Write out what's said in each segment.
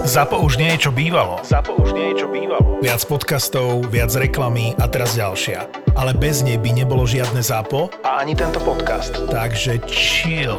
Zapo už nie je čo bývalo. Zapo už nie je čo bývalo. Viac podcastov, viac reklamy a teraz ďalšia. Ale bez nej by nebolo žiadne Zapo a ani tento podcast. Takže chill.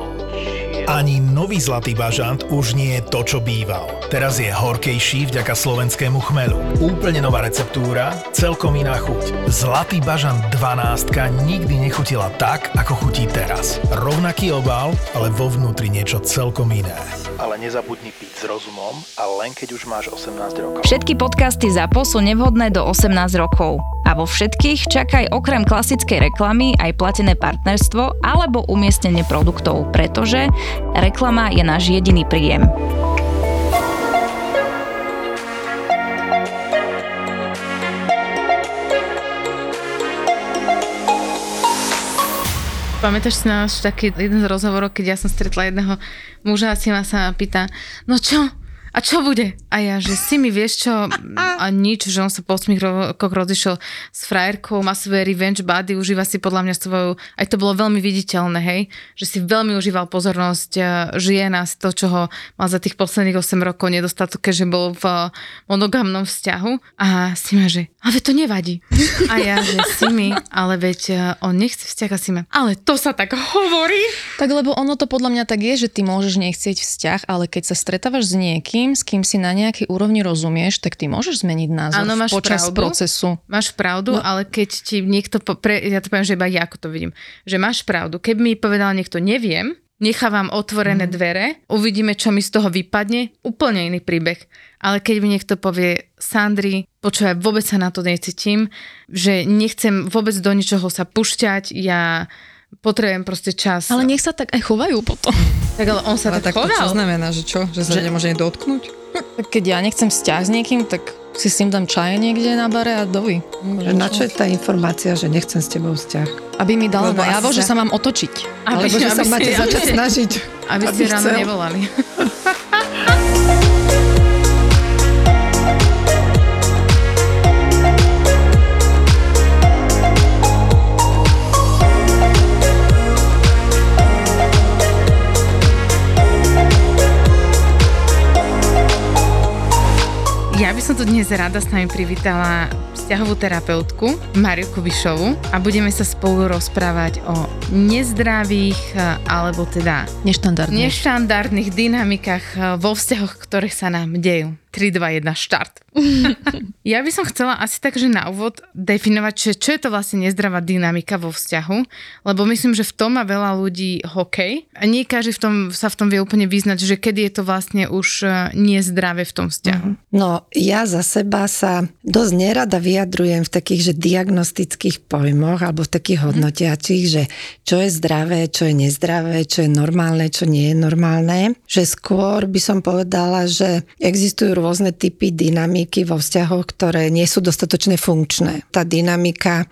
Ani nový Zlatý bažant už nie je to, čo býval. Teraz je horkejší vďaka slovenskému chmelu. Úplne nová receptúra, celkom iná chuť. Zlatý bažant 12 nikdy nechutila tak, ako chutí teraz. Rovnaký obal, ale vo vnútri niečo celkom iné. Ale nezabudni piť s rozumom a len keď už máš 18 rokov. Všetky podcasty ZAPO sú nevhodné do 18 rokov. A vo všetkých čakaj okrem klasickej reklamy aj platené partnerstvo alebo umiestnenie produktov, pretože reklama je náš jediný príjem. Pamätáš si na taký jeden z rozhovorov, keď ja som stretla jedného muža a si ma sa pýta, no čo, a čo bude? A ja, že si mi vieš čo, a nič, že on sa po 8 rokoch rozišiel s frajerkou, má svoje revenge body, užíva si podľa mňa svoju, aj to bolo veľmi viditeľné, hej, že si veľmi užíval pozornosť e, žien a to, čo ho mal za tých posledných 8 rokov nedostatok, keďže bol v monogamnom vzťahu a si ma, že, ale to nevadí. A ja, že si mi, ale veď e, on nechce vzťah a si ma, ale to sa tak hovorí. Tak lebo ono to podľa mňa tak je, že ty môžeš nechcieť vzťah, ale keď sa stretávaš s niekým, niekým, s kým si na nejakej úrovni rozumieš, tak ty môžeš zmeniť názor Áno, máš počas pravdu, procesu. Máš pravdu, no. ale keď ti niekto, po, pre, ja to poviem, že iba ja ako to vidím, že máš pravdu. Keby mi povedal niekto, neviem, nechávam otvorené mm. dvere, uvidíme, čo mi z toho vypadne, úplne iný príbeh. Ale keď mi niekto povie, Sandri, počúvaj, vôbec sa na to necítim, že nechcem vôbec do ničoho sa pušťať, ja potrebujem proste čas. Ale nech sa tak aj chovajú potom. Tak ale on sa ale tak, tak choval. čo znamená, že čo? Že sa že... nemôže dotknúť? Tak keď ja nechcem vzťah s niekým, tak si s ním dám čaje niekde na bare a dovi. Že na čo je tá informácia, že nechcem s tebou vzťah? Aby mi dala najavo, že sa mám otočiť. Aby, Alebo že sa máte začať snažiť. Aby, aby ste ráno nevolali. tu dnes rada s nami privítala vzťahovú terapeutku Mariu Kubišovu a budeme sa spolu rozprávať o nezdravých alebo teda neštandardných, neštandardných dynamikách vo vzťahoch, ktoré sa nám dejú. 3, 2, 1, štart. ja by som chcela asi tak, že na úvod definovať, čo, čo je to vlastne nezdravá dynamika vo vzťahu, lebo myslím, že v tom má veľa ľudí hokej a nie každý v tom, sa v tom vie úplne vyznať, že kedy je to vlastne už e, nezdravé v tom vzťahu. Mhm. No, ja za seba sa dosť nerada vyjadrujem v takých, že diagnostických pojmoch alebo v takých mhm. hodnotiacich, že čo je zdravé, čo je nezdravé, čo je normálne, čo nie je normálne. Že skôr by som povedala, že existujú rôzne typy dynamiky vo vzťahoch, ktoré nie sú dostatočne funkčné. Tá dynamika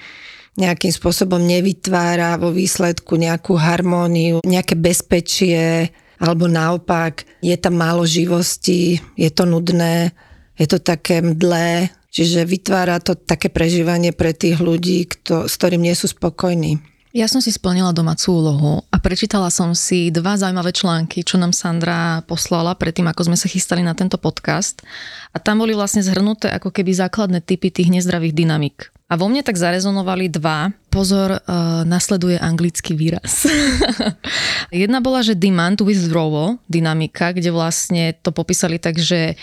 nejakým spôsobom nevytvára vo výsledku nejakú harmóniu, nejaké bezpečie, alebo naopak je tam málo živosti, je to nudné, je to také mdlé, čiže vytvára to také prežívanie pre tých ľudí, kto, s ktorým nie sú spokojní. Ja som si splnila domácu úlohu a prečítala som si dva zaujímavé články, čo nám Sandra poslala predtým, ako sme sa chystali na tento podcast. A tam boli vlastne zhrnuté ako keby základné typy tých nezdravých dynamik. A vo mne tak zarezonovali dva. Pozor, uh, nasleduje anglický výraz. Jedna bola, že demand withdrawal dynamika, kde vlastne to popísali tak, že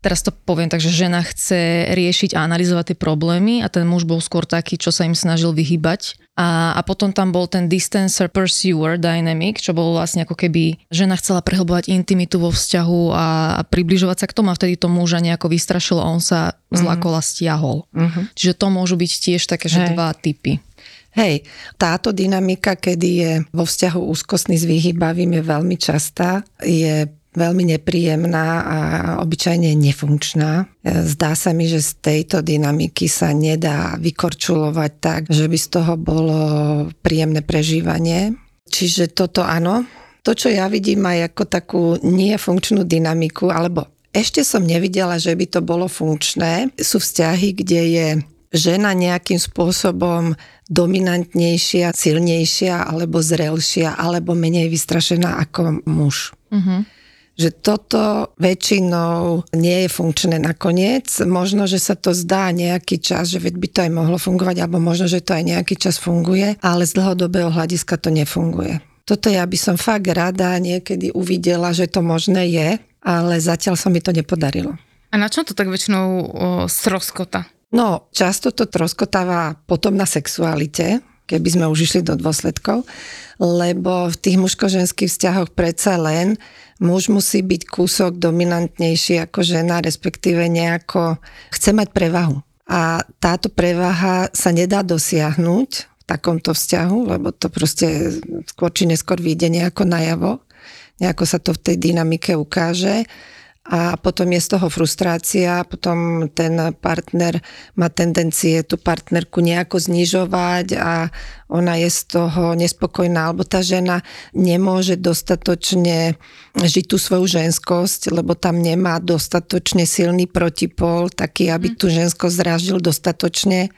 teraz to poviem tak, že žena chce riešiť a analyzovať tie problémy a ten muž bol skôr taký, čo sa im snažil vyhybať. A, a potom tam bol ten distancer pursuer dynamic, čo bolo vlastne ako keby žena chcela prehlbovať intimitu vo vzťahu a, a približovať sa k tomu a vtedy to muža nejako vystrašilo a on sa mm-hmm. zlakola stiahol. Mm-hmm. Čiže to môžu byť tiež také, že Hej. dva typy. Hej, táto dynamika, kedy je vo vzťahu úzkostný s vyhybavým je veľmi častá, je veľmi nepríjemná a obyčajne nefunkčná. Zdá sa mi, že z tejto dynamiky sa nedá vykorčulovať tak, že by z toho bolo príjemné prežívanie. Čiže toto áno. To, čo ja vidím aj ako takú nefunkčnú dynamiku, alebo ešte som nevidela, že by to bolo funkčné, sú vzťahy, kde je žena nejakým spôsobom dominantnejšia, silnejšia, alebo zrelšia, alebo menej vystrašená ako muž. Uh-huh. Že toto väčšinou nie je funkčné nakoniec. Možno, že sa to zdá nejaký čas, že by to aj mohlo fungovať, alebo možno, že to aj nejaký čas funguje, ale z dlhodobého hľadiska to nefunguje. Toto ja by som fakt rada niekedy uvidela, že to možné je, ale zatiaľ sa mi to nepodarilo. A na čo to tak väčšinou o, stroskota? No, často to troskotáva potom na sexualite, keby sme už išli do dôsledkov, lebo v tých mužko-ženských vzťahoch predsa len muž musí byť kúsok dominantnejší ako žena, respektíve nejako chce mať prevahu. A táto prevaha sa nedá dosiahnuť v takomto vzťahu, lebo to proste skôr či neskôr vyjde nejako najavo, nejako sa to v tej dynamike ukáže a potom je z toho frustrácia, potom ten partner má tendencie tú partnerku nejako znižovať a ona je z toho nespokojná, alebo tá žena nemôže dostatočne žiť tú svoju ženskosť, lebo tam nemá dostatočne silný protipol, taký, aby mhm. tú ženskosť zrážil dostatočne.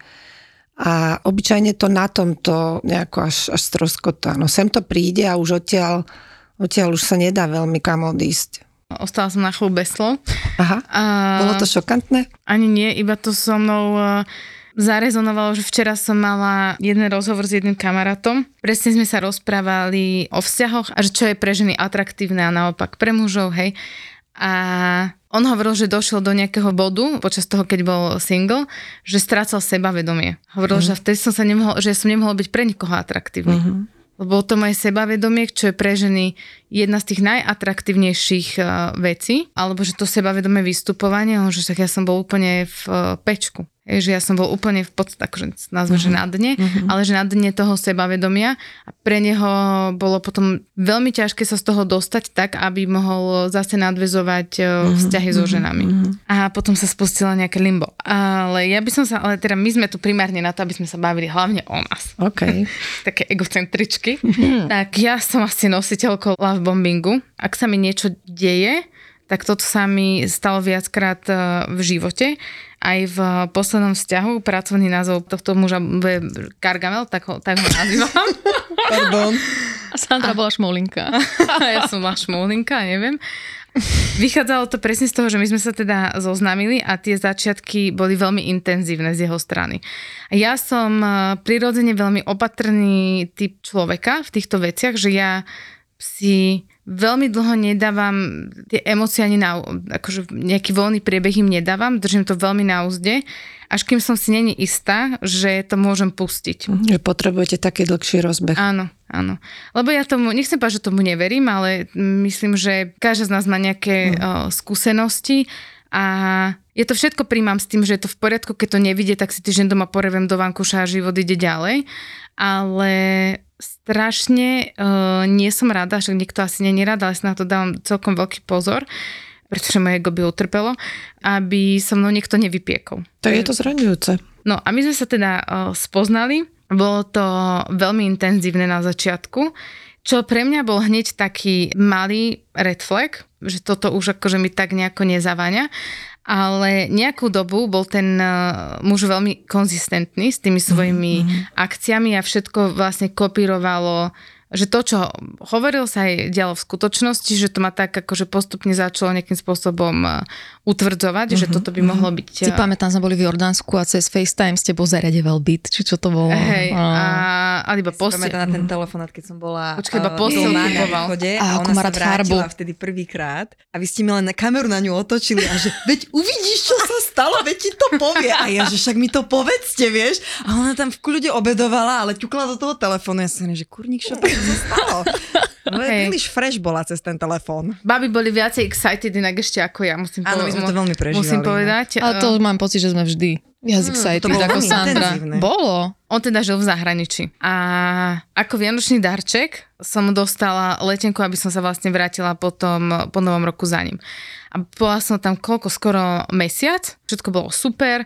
A obyčajne to na tomto nejako až, až stroskotá. No sem to príde a už odtiaľ, odtiaľ už sa nedá veľmi kam odísť. Ostala som na chvíľu bez slov. Aha, a... bolo to šokantné? Ani nie, iba to so mnou e, zarezonovalo, že včera som mala jeden rozhovor s jedným kamarátom. Presne sme sa rozprávali o vzťahoch a že čo je pre ženy atraktívne a naopak pre mužov, hej. A on hovoril, že došiel do nejakého bodu počas toho, keď bol single, že strácal sebavedomie. Hovoril, mm. že vtedy som sa nemohol, že som nemohol byť pre nikoho atraktívny. Mm-hmm. Lebo to moje sebavedomie, čo je pre ženy jedna z tých najatraktívnejších uh, vecí, alebo že to sebavedomé vystupovanie, že tak ja som bol úplne v uh, pečku že ja som bol úplne v podstate, akože nazvem, uh-huh. že na dne, uh-huh. ale že na dne toho sebavedomia a pre neho bolo potom veľmi ťažké sa z toho dostať tak, aby mohol zase nadvezovať uh-huh. vzťahy so ženami. Uh-huh. A potom sa spustila nejaké limbo. Ale ja by som sa, ale teda my sme tu primárne na to, aby sme sa bavili hlavne o nás. OK. Také egocentričky. Uh-huh. Tak ja som asi nositeľkou love bombingu. Ak sa mi niečo deje, tak toto sa mi stalo viackrát v živote aj v poslednom vzťahu pracovný názov tohto muža bude Gargamel, tak ho, tak ho nazývam. Pardon. A Sandra a, bola šmolinka. ja som bola šmolinka, neviem. Vychádzalo to presne z toho, že my sme sa teda zoznámili a tie začiatky boli veľmi intenzívne z jeho strany. Ja som e, prirodzene veľmi opatrný typ človeka v týchto veciach, že ja si veľmi dlho nedávam tie emócie ani na, akože nejaký voľný priebeh im nedávam, držím to veľmi na úzde, až kým som si není istá, že to môžem pustiť. Že potrebujete taký dlhší rozbeh. Áno, áno. Lebo ja tomu, nechcem povedať, že tomu neverím, ale myslím, že každá z nás má nejaké mm. uh, skúsenosti a ja to všetko príjmam s tým, že je to v poriadku, keď to nevidie, tak si týždeň doma porevem do vankuša a život ide ďalej. Ale strašne uh, nie som rada, že niekto asi nie je rada, ale si na to dávam celkom veľký pozor, pretože moje ego by utrpelo, aby so mnou niekto nevypiekol. To je to zraňujúce. No a my sme sa teda uh, spoznali, bolo to veľmi intenzívne na začiatku, čo pre mňa bol hneď taký malý red flag, že toto už akože mi tak nejako nezaváňa ale nejakú dobu bol ten uh, muž veľmi konzistentný s tými svojimi mm-hmm. akciami a všetko vlastne kopírovalo že to, čo hovoril sa aj dialo v skutočnosti, že to ma tak akože postupne začalo nejakým spôsobom e, utvrdzovať, uh-huh, že mhm, toto by uh-huh. mohlo byť... Si e, pamätám, sme boli v Jordánsku a cez FaceTime s tebou zariadeval byt, či čo to bolo? Hej, a, a iba poste... na ten telefonát, keď som bola Počkej, iba uh, na východe a, a ona sa vrátila farbu. vtedy prvýkrát a vy ste mi len na kameru na ňu otočili a že veď uvidíš, čo sa stalo, veď ti to povie. A ja, že však mi to povedzte, vieš. A ona tam v kľude obedovala, ale ťukla do toho telefónu. Ja som že kurník, to sa stalo? No je príliš fresh bola cez ten telefón. Baby boli viacej excited inak ešte ako ja, musím povedať. Áno, my sme to veľmi prežívali. Musím povedať. Ale to uh, mám pocit, že sme vždy viac hmm, excited to ako Sandra. Intenzívne. Bolo. On teda žil v zahraničí. A ako vianočný darček som dostala letenku, aby som sa vlastne vrátila potom po novom roku za ním. A bola som tam koľko, skoro mesiac. Všetko bolo super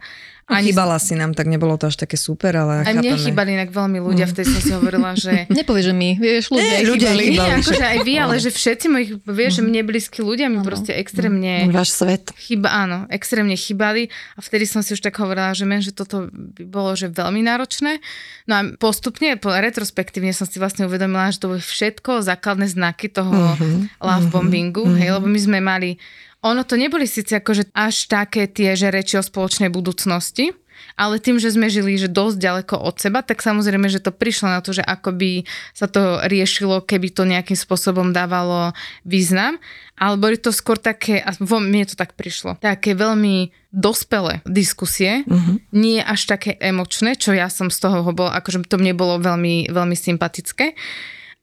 Ani Chýbala si nám, tak nebolo to až také super, ale Aj mne chýbali inak veľmi ľudia, mm. vtedy som si hovorila, že... Nepovieš, že my, vieš, ľudia, Nie, ľudia chýbali. Nie, akože aj vy, ale že všetci mojich, vieš, že mne blízki ľudia mi proste extrémne... Váš svet. Chyba, áno, extrémne chýbali a vtedy som si už tak hovorila, že men, že toto by bolo že veľmi náročné. No a postupne, po, retrospektívne som si vlastne uvedomila, že to boli všetko základné znaky toho mm-hmm. love bombingu, mm-hmm. hej, lebo my sme mali ono to neboli síce akože až také tie, že reči o spoločnej budúcnosti, ale tým, že sme žili že dosť ďaleko od seba, tak samozrejme, že to prišlo na to, že ako by sa to riešilo, keby to nejakým spôsobom dávalo význam. Ale boli to skôr také, a vo mne to tak prišlo, také veľmi dospelé diskusie, uh-huh. nie až také emočné, čo ja som z toho bol, akože to mne bolo veľmi, veľmi sympatické.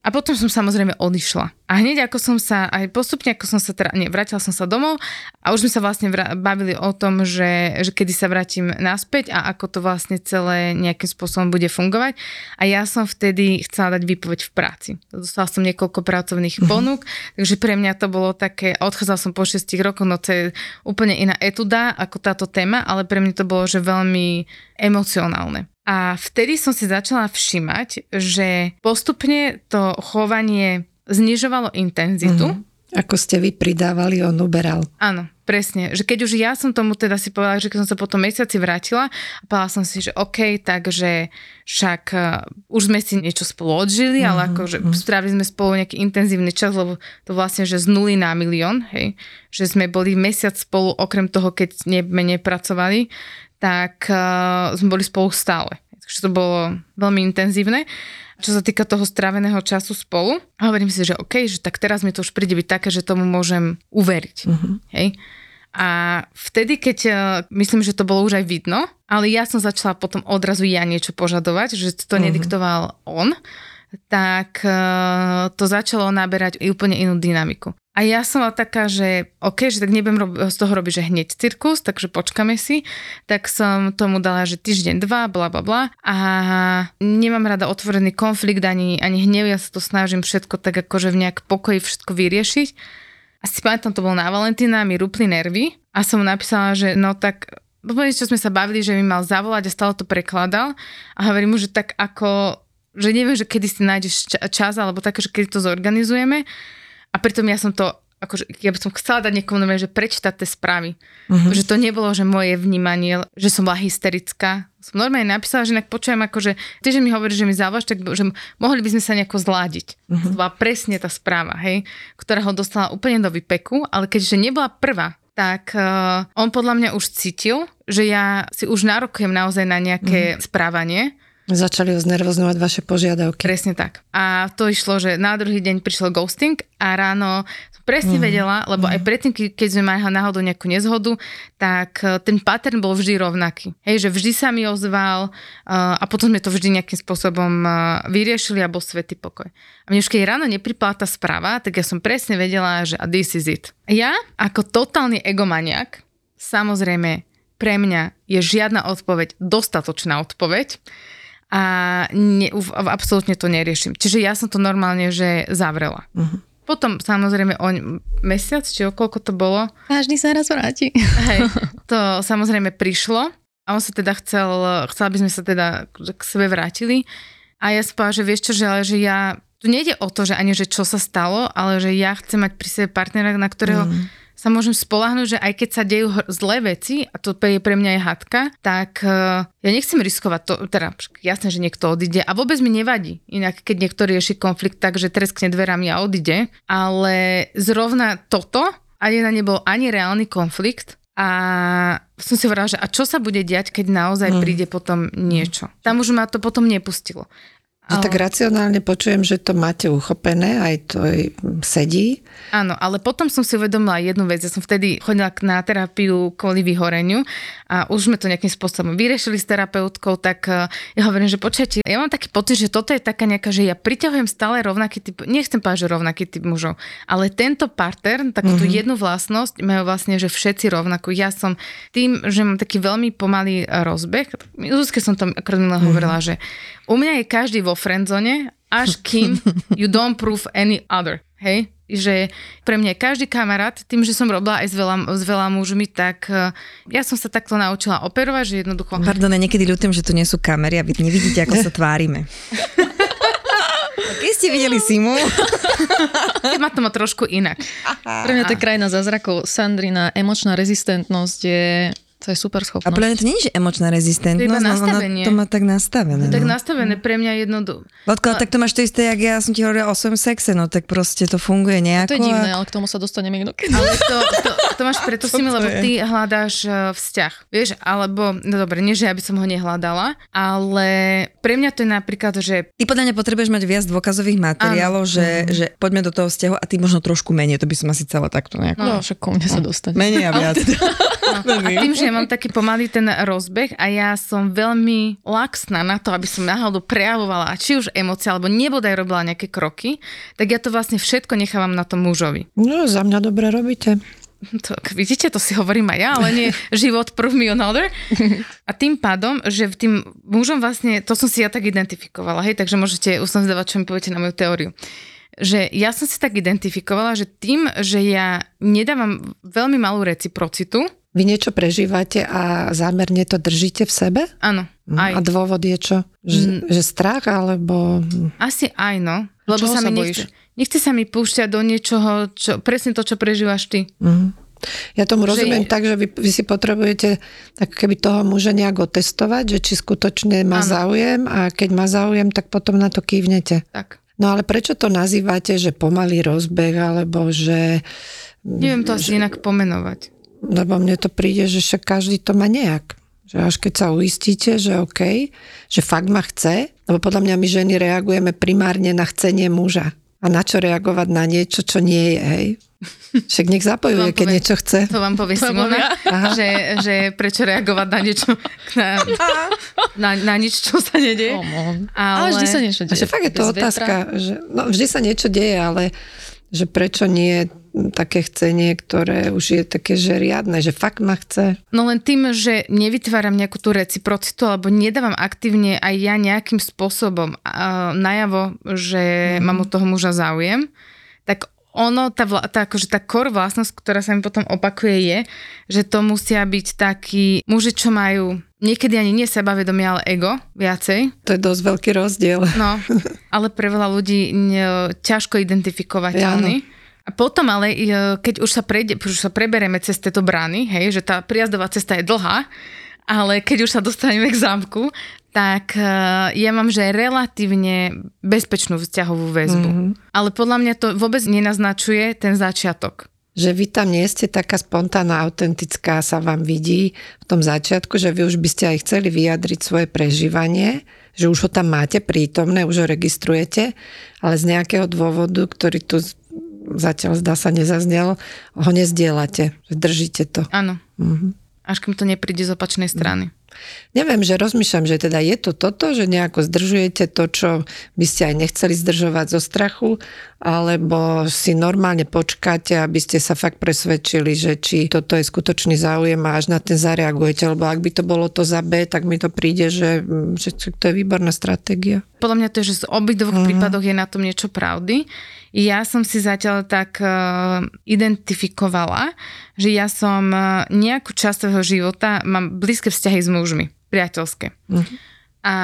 A potom som samozrejme odišla. A hneď ako som sa, aj postupne ako som sa teda, nie, vrátila som sa domov a už sme sa vlastne vra- bavili o tom, že, že kedy sa vrátim naspäť a ako to vlastne celé nejakým spôsobom bude fungovať. A ja som vtedy chcela dať výpoveď v práci. Dostala som niekoľko pracovných uh-huh. ponúk, takže pre mňa to bolo také, odchádzala som po 6 rokoch, no to je úplne iná etuda ako táto téma, ale pre mňa to bolo, že veľmi emocionálne. A vtedy som si začala všimať, že postupne to chovanie znižovalo intenzitu. Mm-hmm. Ako ste vy pridávali, on uberal. Áno, presne. Že keď už ja som tomu teda si povedala, že keď som sa potom mesiaci vrátila, a povedala som si, že OK, takže však uh, už sme si niečo spolu odžili, mm-hmm. ale mhm, akože mm-hmm. strávili sme spolu nejaký intenzívny čas, lebo to vlastne, že z nuly na milión, hej, že sme boli mesiac spolu, okrem toho, keď sme nepracovali, tak uh, sme boli spolu stále. Takže to bolo veľmi intenzívne. Čo sa týka toho stráveného času spolu, hovorím si, že OK, že tak teraz mi to už príde byť také, že tomu môžem uveriť. Uh-huh. Hej? A vtedy, keď uh, myslím, že to bolo už aj vidno, ale ja som začala potom odrazu ja niečo požadovať, že to uh-huh. nediktoval on, tak uh, to začalo naberať úplne inú dynamiku. A ja som taká, že OK, že tak nebudem rob- z toho robiť, že hneď cirkus, takže počkame si. Tak som tomu dala, že týždeň, dva, bla bla bla. A nemám rada otvorený konflikt ani, ani hnev, ja sa to snažím všetko tak akože v nejak pokoji všetko vyriešiť. A si pamätám, to bolo na Valentína, mi rupli nervy a som napísala, že no tak čo sme sa bavili, že mi mal zavolať a stále to prekladal a hovorím mu, že tak ako, že neviem, že kedy si nájdeš čas alebo také, že kedy to zorganizujeme a pritom ja som to, akože, ja by som chcela dať niekomu nové, že prečítať tie správy. Uh-huh. Že to nebolo, že moje vnímanie, že som bola hysterická. Som normálne napísala, že inak počujem, akože ty, že mi hovoríš, že mi zavoláš, tak že mohli by sme sa nejako zládiť. Uh-huh. To bola presne tá správa, hej, ktorá ho dostala úplne do vypeku, ale keďže nebola prvá, tak uh, on podľa mňa už cítil, že ja si už nárokujem naozaj na nejaké uh-huh. správanie Začali ho znervoznovať vaše požiadavky. Presne tak. A to išlo, že na druhý deň prišiel ghosting a ráno presne mm. vedela, lebo mm. aj predtým, keď sme mali náhodou nejakú nezhodu, tak e, ten pattern bol vždy rovnaký. Hej, že vždy sa mi ozval uh, a potom sme to vždy nejakým spôsobom uh, vyriešili a bol svetý pokoj. A mne už keď ráno nepripala tá správa, tak ja som presne vedela, že a this is it. Ja ako totálny egomaniak, samozrejme pre mňa je žiadna odpoveď dostatočná odpoveď a ne, absolútne to neriešim. Čiže ja som to normálne, že zavrela. Uh-huh. Potom samozrejme o mesiac, či o koľko to bolo. Každý sa raz vráti. Hej, to samozrejme prišlo a on sa teda chcel, chcel, aby sme sa teda k sebe vrátili. A ja spala, že vieš čo, že, ale že ja, tu nejde o to, že ani, že čo sa stalo, ale že ja chcem mať pri sebe partnera, na ktorého mm sa môžem spolahnuť, že aj keď sa dejú zlé veci, a to je pre mňa je hadka, tak uh, ja nechcem riskovať to, teda jasné, že niekto odíde a vôbec mi nevadí. Inak keď niekto rieši konflikt tak, že treskne dverami a odíde, ale zrovna toto ani na nebol ani reálny konflikt, a som si hovorila, že a čo sa bude diať, keď naozaj mm. príde potom niečo. Tam už ma to potom nepustilo. Že tak racionálne počujem, že to máte uchopené, aj to sedí. Áno, ale potom som si uvedomila jednu vec. Ja som vtedy chodila na terapiu kvôli vyhoreniu a už sme to nejakým spôsobom vyriešili s terapeutkou, tak eh, ja hovorím, že počujete, ja mám taký pocit, že toto je taká nejaká, že ja priťahujem stále rovnaký typ, nechcem povedať, že rovnaký typ mužov, ale tento partner, takú mm-hmm. jednu vlastnosť majú vlastne, že všetci rovnakú. Ja som tým, že mám taký veľmi pomalý rozbeh, Zuzke som to akorát mm-hmm. hovorila, že u mňa je každý vo friendzone, až kým you don't prove any other. Hej? že pre mňa každý kamarát, tým, že som robila aj s veľa, s veľa mužmi, tak eh, ja som sa takto naučila operovať, že jednoducho... Pardon, ja niekedy ľutujem, že tu nie sú kamery a vy nevidíte, ako sa tvárime. Keď ste videli Simu? Keď ma to má trošku inak. Pre mňa to je krajina zázrakov. Sandrina emočná rezistentnosť je to je super schopnosť. A pre mňa to nie je, že emočná rezistentnosť, to, nastavenie. to má tak nastavené. To tak no. nastavené pre mňa jednoducho. Lodko, no. tak to máš to isté, jak ja som ti hovorila o svojom sexe, no tak proste to funguje nejako. To je divné, ale k tomu sa dostaneme inokedy. Ale to, to, to máš preto si mi, lebo ty hľadáš e, vzťah. Vieš, alebo, no dobre, nie, že ja by som ho nehľadala, ale pre mňa to je napríklad, že... Ty podľa mňa potrebuješ mať viac dôkazových materiálov, že, mm. že poďme do toho vzťahu a ty možno trošku menej, to by som asi celá takto nejako. No, však ku mne sa dostane. Menej a viac. No, a tým, že ja mám taký pomalý ten rozbeh a ja som veľmi laxná na to, aby som náhodou prejavovala či už emócie, alebo nebodaj robila nejaké kroky, tak ja to vlastne všetko nechávam na tom mužovi. No, za mňa dobre robíte. To, vidíte, to si hovorím aj ja, ale nie život prove me another. A tým pádom, že tým mužom vlastne, to som si ja tak identifikovala, hej, takže môžete usnazdávať, čo mi poviete na moju teóriu že ja som si tak identifikovala, že tým, že ja nedávam veľmi malú reciprocitu, vy niečo prežívate a zámerne to držíte v sebe? Áno. Mm. Aj. A dôvod je čo? Že, mm. že strach alebo... Asi aj, no. Lebo sa, sa mi nechce, nechce sa mi púšťať do niečoho, čo, presne to, čo prežívaš ty. Mm. Ja tomu že rozumiem je... tak, že vy, vy si potrebujete tak keby toho muža nejak otestovať, že či skutočne má ano. záujem a keď má záujem, tak potom na to kývnete. Tak. No ale prečo to nazývate, že pomalý rozbeh, alebo že... Neviem to asi že... inak pomenovať. Lebo mne to príde, že však každý to má nejak. Že až keď sa uistíte, že OK, že fakt ma chce, lebo podľa mňa my ženy reagujeme primárne na chcenie muža. A na čo reagovať na niečo, čo nie je, hej? Však nech zapojuje, keď povie, niečo chce. To vám povie Simona, že, že prečo reagovať na niečo, na, na, na nič, čo sa nedie. Oh, ale... ale vždy sa niečo deje. Že fakt je to otázka, že, no, vždy sa niečo deje, ale že prečo nie také chcenie, ktoré už je také, že riadne, že fakt ma chce. No len tým, že nevytváram nejakú tú reciprocitu, alebo nedávam aktívne aj ja nejakým spôsobom uh, najavo, že mm. mám od toho muža záujem, tak ono, tá, vla, tá, akože tá core vlastnosť, ktorá sa mi potom opakuje je, že to musia byť takí muži, čo majú niekedy ani nie sebavedomie, ale ego viacej. To je dosť veľký rozdiel. No, ale pre veľa ľudí ne, ťažko identifikovateľný. Ja, a potom ale, e, keď už sa, prejde, už sa prebereme cez tieto brány, hej, že tá prijazdová cesta je dlhá, ale keď už sa dostaneme k zámku, tak uh, ja mám, že relatívne bezpečnú vzťahovú väzbu. Mm-hmm. Ale podľa mňa to vôbec nenaznačuje ten začiatok. Že vy tam nie ste taká spontánna, autentická, sa vám vidí v tom začiatku, že vy už by ste aj chceli vyjadriť svoje prežívanie, že už ho tam máte prítomné, už ho registrujete, ale z nejakého dôvodu, ktorý tu zatiaľ zdá sa nezaznel, ho nezdielate, držíte to. Áno. Mm-hmm. Až kým to nepríde z opačnej strany. Neviem, že rozmýšľam, že teda je to toto, že nejako zdržujete to, čo by ste aj nechceli zdržovať zo strachu, alebo si normálne počkáte, aby ste sa fakt presvedčili, že či toto je skutočný záujem a až na ten zareagujete, lebo ak by to bolo to za B, tak mi to príde, že, že to je výborná stratégia. Podľa mňa to je, že z obidvoch uh-huh. prípadoch je na tom niečo pravdy. Ja som si zatiaľ tak uh, identifikovala, že ja som uh, nejakú časť svojho života, mám blízke vzťahy s mužmi, priateľské. Uh-huh. A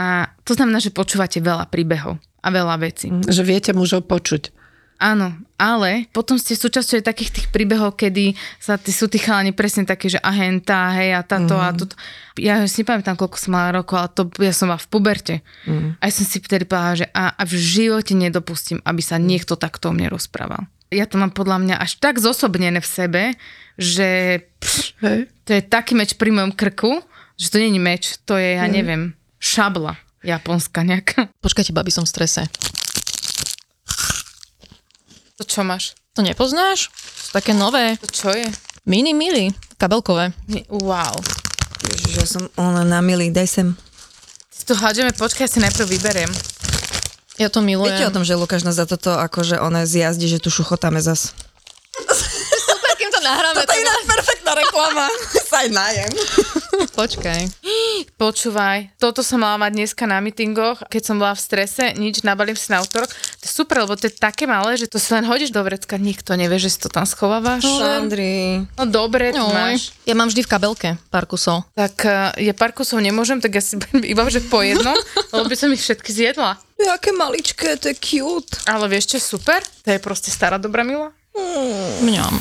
to znamená, že počúvate veľa príbehov a veľa vecí. Uh-huh. Že viete mužov počuť. Áno, ale potom ste súčasťou takých tých príbehov, kedy sa tí, sú tí chalani presne takí, že ahenta, hej, a táto mm. a toto. Ja si nepamätám, koľko som mala rokov, ale to ja som mala v puberte. Mm. A ja som si vtedy povedala, že a, a v živote nedopustím, aby sa niekto takto o mne rozprával. Ja to mám podľa mňa až tak zosobnené v sebe, že pš, to je taký meč pri mojom krku, že to není meč, to je, ja mm. neviem, šabla japonská nejaká. Počkajte, babi, som v strese. To čo máš? To nepoznáš? Sú také nové. To čo je? Mini mili, kabelkové. Wow. Ježiš, ja som ona na milý, daj sem. Si to hádžeme, počkaj, ja si najprv vyberiem. Ja to milujem. Viete o tom, že Lukáš nás za toto, akože ona zjazdi, že tu šuchotáme zas. To nahráme. Toto je iná perfektná reklama. sa aj najem. Počkaj. Počúvaj, toto som mala mať dneska na mítingoch, keď som bola v strese, nič, nabalím si na autorok. To je super, lebo to je také malé, že to si len hodíš do vrecka, nikto nevie, že si to tam schovávaš. Sandri. No dobre, tu máš. Ja mám vždy v kabelke pár kusov. Tak uh, ja pár kusov nemôžem, tak ja si iba, že po jednom, lebo by som ich všetky zjedla. Jaké maličké, to je cute. Ale vieš čo je super? To je proste stará dobrá mila. Mm. Mňam.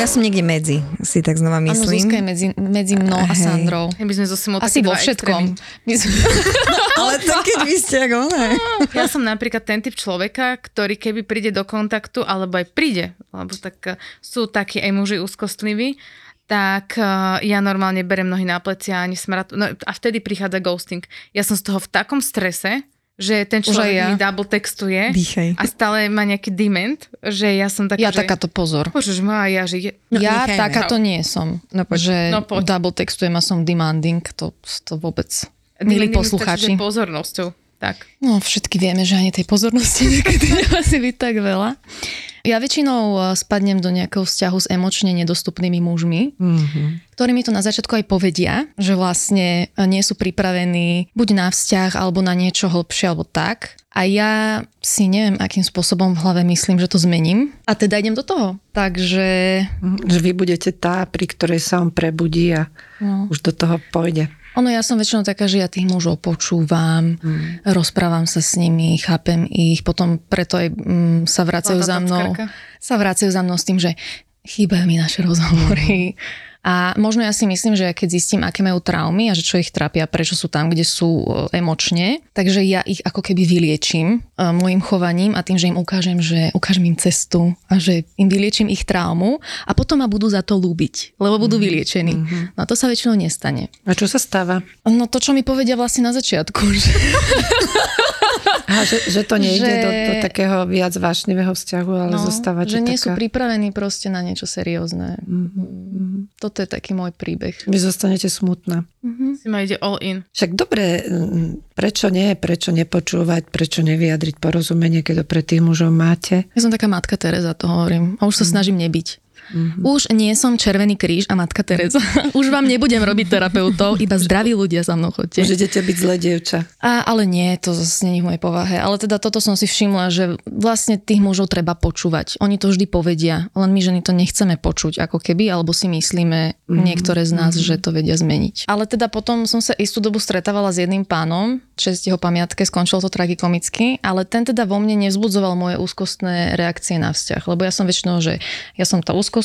Ja som niekde medzi, si tak znova Áno, myslím. Zuzka je medzi, medzi mnou a Hej. Sandrou. My sme so Simou Asi vo všetkom. My sme... Ale to keď vy ste ako ne. Ja som napríklad ten typ človeka, ktorý keby príde do kontaktu, alebo aj príde, lebo tak eh, sú takí aj muži úzkostliví, tak eh, ja normálne berem nohy na plecia a ani smrad. No a vtedy prichádza ghosting. Ja som z toho v takom strese, že ten človek ja. mi double textuje Dýchaj. a stále má nejaký dement, že ja som taká, Ja že... takáto pozor. Bože, má ja, že... Je... No, ja nechajme. takáto nie som. No poď. že No poď. double textujem a som demanding, to, to vôbec. Milí poslucháči. pozornosťou. Tak. No, všetky vieme, že ani tej pozornosti niekedy nemusí byť tak veľa. Ja väčšinou eh, spadnem do nejakého vzťahu s emočne nedostupnými mužmi, Mhm. ktorí mi to na začiatku aj povedia, že vlastne eh, nie sú pripravení buď na vzťah, alebo na niečo hlbšie, alebo tak. A ja si neviem, akým spôsobom v hlave myslím, že to zmením. A teda idem do toho. Takže Že vy budete tá, pri ktorej sa on prebudí a no. už do toho pôjde. Ono, ja som väčšinou taká, že ja tých mužov počúvam, mm. rozprávam sa s nimi, chápem ich, potom preto aj mm, sa vracajú za mnou, sa vracajú za mnou s tým, že chýbajú mi naše rozhovory. A možno ja si myslím, že keď zistím, aké majú traumy a že čo ich trápia, prečo sú tam, kde sú e, emočne, takže ja ich ako keby vyliečím e, môjim chovaním a tým, že im ukážem, že ukážem im cestu a že im vyliečím ich traumu a potom ma budú za to ľúbiť, lebo budú vyliečení. No a to sa väčšinou nestane. A čo sa stáva? No to, čo mi povedia vlastne na začiatku, že Aha, že, že to nejde Že- do, do takého viac vášnivého vzťahu, ale no, zostávate že nie sú taká... pripravení proste na niečo seriózne. Mhm. Toto je taký môj príbeh. Vy zostanete smutná. Si ma ide all in. Však dobre, mm, prečo nie, prečo nepočúvať, prečo nevyjadriť porozumenie, keď to pre tých mužov máte? Ja som taká matka Teresa, to hovorím. A už sa snažím nebyť. Mhm. Už nie som Červený kríž a matka Teresa. Už vám nebudem robiť terapeutov, iba zdraví ľudia za mnou chodte. Už idete byť zlé dievča. A, ale nie, to zase je v mojej povahe. Ale teda toto som si všimla, že vlastne tých mužov treba počúvať. Oni to vždy povedia, len my ženy to nechceme počuť ako keby, alebo si myslíme mm-hmm. niektoré z nás, mm-hmm. že to vedia zmeniť. Ale teda potom som sa istú dobu stretávala s jedným pánom, čest jeho pamiatke, skončilo to tragikomicky, ale ten teda vo mne nevzbudzoval moje úzkostné reakcie na vzťah, lebo ja som väčšinou, že ja som tá úzkostná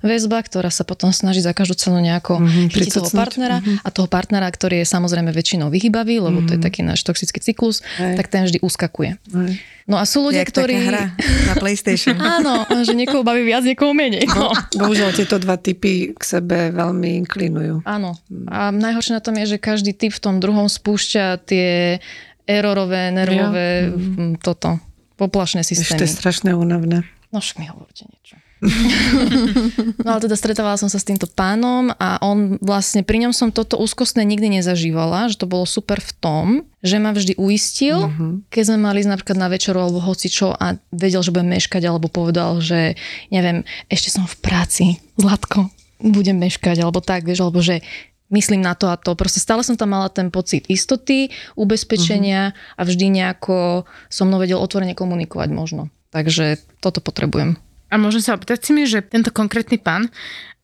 väzba, ktorá sa potom snaží za každú cenu nejako Mhm, mm-hmm, chytiť toho partnera a toho partnera, ktorý je samozrejme väčšinou vyhybavý, lebo to je taký náš toxický cyklus, Hej. tak ten vždy uskakuje. Hej. No a sú ľudia, Jak ktorí... hra na PlayStation. Áno, že niekoho baví viac, niekoho menej. No. Bohužiaľ, tieto dva typy k sebe veľmi inklinujú. Áno. A najhoršie na tom je, že každý typ v tom druhom spúšťa tie errorové, nervové, mm. toto, poplašné Ešte systémy. je strašné únavné. No však mi hovorte niečo. no ale teda stretávala som sa s týmto pánom a on vlastne, pri ňom som toto úzkostné nikdy nezažívala, že to bolo super v tom, že ma vždy uistil, Mhm. keď sme mali ísť napríklad na večeru alebo hocičo a vedel, že budem meškať alebo povedal, že neviem, ešte som v práci, Zlatko, budem meškať alebo tak, vieš, alebo že myslím na to a to. Proste stále som tam mala ten pocit istoty, ubezpečenia a vždy nejako so mnou vedel otvorene komunikovať možno. Takže toto potrebujem. A môžem sa opýtať si mi, že tento konkrétny pán,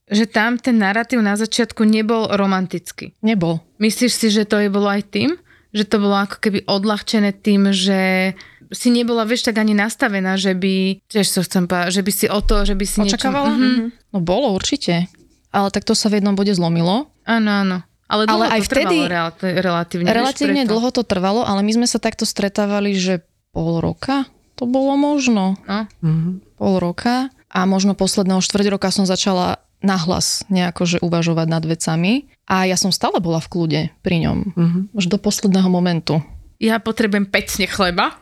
že tam ten narratív na začiatku nebol romantický. Nebol. Myslíš si, že to je bolo aj tým? Že to bolo ako keby odľahčené tým, že si nebola, vieš, tak ani nastavená, že by, tiež to chcem povedať, že by si o to, že by si Očakávala? niečo... Mhm. No bolo určite. Ale tak to sa v jednom bode zlomilo. Áno, áno. Ale, dlho Ale aj to trvalo vtedy- relati- relatívne. Relatívne preto. dlho to trvalo, ale my sme sa takto stretávali, že pol roka to bolo možno. No. Mhm. Pol roka. A možno posledného štvrť roka som začala nahlas nejako, že uvažovať nad vecami. A ja som stále bola v kľude pri ňom. Mhm. Už do posledného momentu. Ja potrebujem pecne chleba